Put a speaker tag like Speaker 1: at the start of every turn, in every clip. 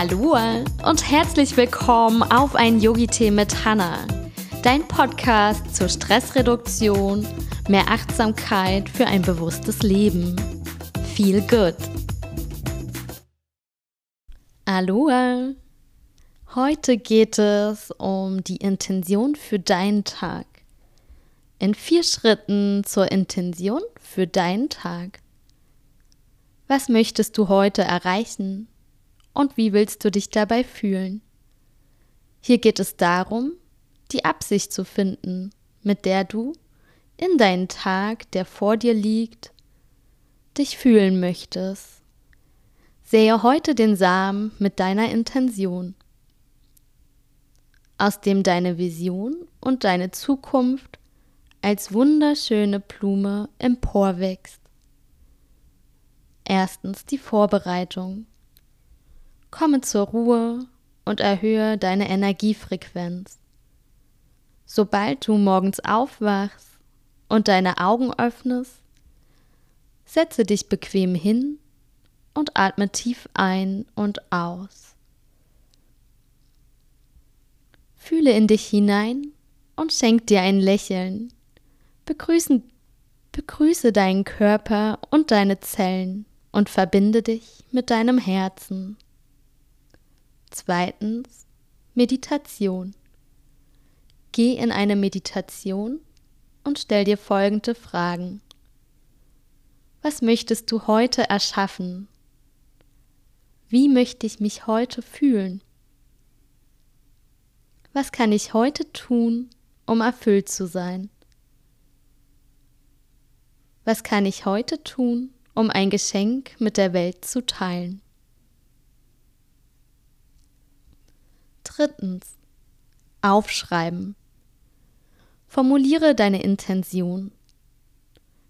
Speaker 1: Hallo und herzlich willkommen auf ein Yogi-Tee mit Hanna, dein Podcast zur Stressreduktion, mehr Achtsamkeit für ein bewusstes Leben. Feel good. Aloha! Heute geht es um die Intention für deinen Tag. In vier Schritten zur Intention für deinen Tag. Was möchtest du heute erreichen und wie willst du dich dabei fühlen? Hier geht es darum, die Absicht zu finden, mit der du in deinen Tag, der vor dir liegt, dich fühlen möchtest. Sähe heute den Samen mit deiner Intention, aus dem deine Vision und deine Zukunft als wunderschöne Blume emporwächst. Erstens die Vorbereitung. Komme zur Ruhe und erhöhe deine Energiefrequenz. Sobald du morgens aufwachst und deine Augen öffnest, setze dich bequem hin und atme tief ein und aus. Fühle in dich hinein und schenk dir ein Lächeln. Begrüßen, begrüße deinen Körper und deine Zellen und verbinde dich mit deinem Herzen. Zweitens Meditation. Geh in eine Meditation und stell dir folgende Fragen. Was möchtest du heute erschaffen? Wie möchte ich mich heute fühlen? Was kann ich heute tun, um erfüllt zu sein? Was kann ich heute tun, um ein Geschenk mit der Welt zu teilen. Drittens. Aufschreiben. Formuliere deine Intention.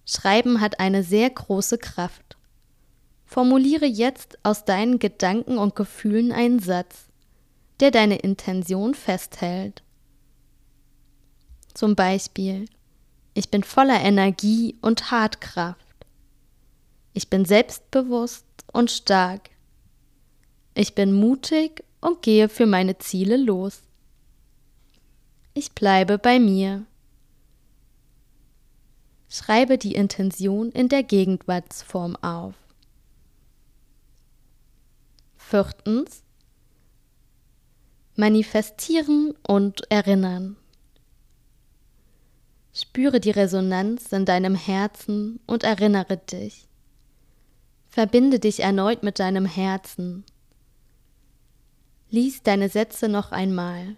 Speaker 1: Schreiben hat eine sehr große Kraft. Formuliere jetzt aus deinen Gedanken und Gefühlen einen Satz, der deine Intention festhält. Zum Beispiel, ich bin voller Energie und Tatkraft. Ich bin selbstbewusst und stark. Ich bin mutig und gehe für meine Ziele los. Ich bleibe bei mir. Schreibe die Intention in der Gegenwartsform auf. Viertens. Manifestieren und erinnern. Spüre die Resonanz in deinem Herzen und erinnere dich. Verbinde dich erneut mit deinem Herzen. Lies deine Sätze noch einmal.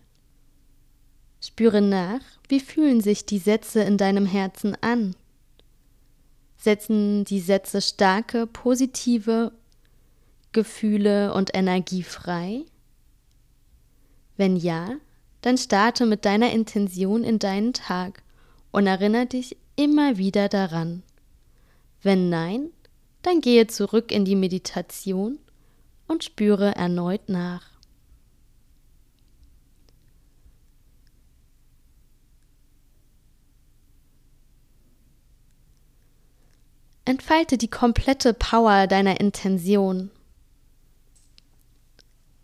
Speaker 1: Spüre nach, wie fühlen sich die Sätze in deinem Herzen an. Setzen die Sätze starke, positive Gefühle und Energie frei? Wenn ja, dann starte mit deiner Intention in deinen Tag und erinnere dich immer wieder daran. Wenn nein, dann gehe zurück in die Meditation und spüre erneut nach. Entfalte die komplette Power deiner Intention.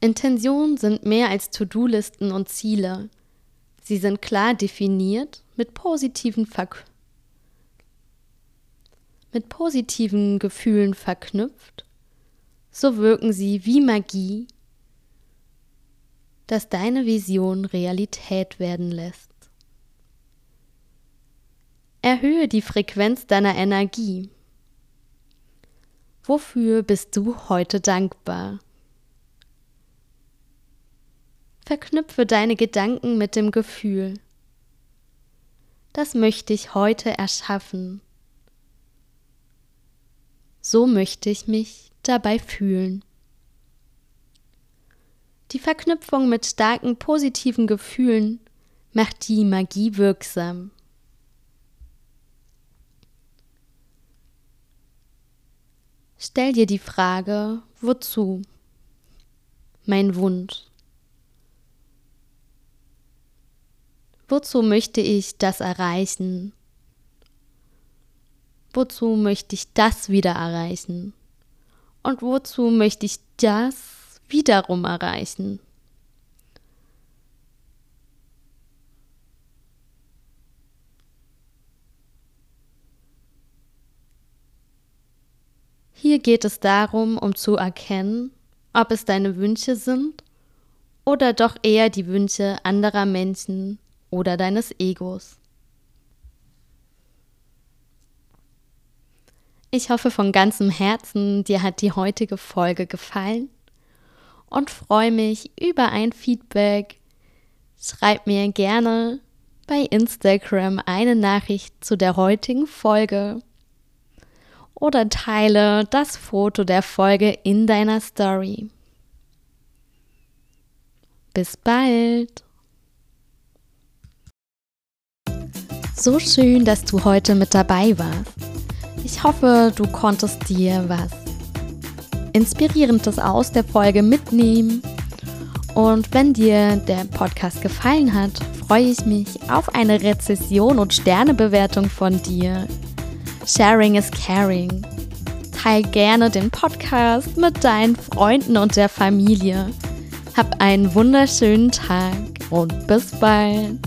Speaker 1: Intentionen sind mehr als To-Do-Listen und Ziele. Sie sind klar definiert mit positiven Verknüpfungen mit positiven Gefühlen verknüpft, so wirken sie wie Magie, das deine Vision Realität werden lässt. Erhöhe die Frequenz deiner Energie. Wofür bist du heute dankbar? Verknüpfe deine Gedanken mit dem Gefühl. Das möchte ich heute erschaffen. So möchte ich mich dabei fühlen. Die Verknüpfung mit starken positiven Gefühlen macht die Magie wirksam. Stell dir die Frage, wozu? Mein Wunsch. Wozu möchte ich das erreichen? Wozu möchte ich das wieder erreichen? Und wozu möchte ich das wiederum erreichen. Hier geht es darum, um zu erkennen, ob es deine Wünsche sind oder doch eher die Wünsche anderer Menschen oder deines Egos. Ich hoffe von ganzem Herzen, dir hat die heutige Folge gefallen und freue mich über ein Feedback. Schreib mir gerne bei Instagram eine Nachricht zu der heutigen Folge oder teile das Foto der Folge in deiner Story. Bis bald! So schön, dass du heute mit dabei warst. Ich hoffe, du konntest dir was Inspirierendes aus der Folge mitnehmen. Und wenn dir der Podcast gefallen hat, freue ich mich auf eine Rezession und Sternebewertung von dir. Sharing is caring. Teil gerne den Podcast mit deinen Freunden und der Familie. Hab einen wunderschönen Tag und bis bald.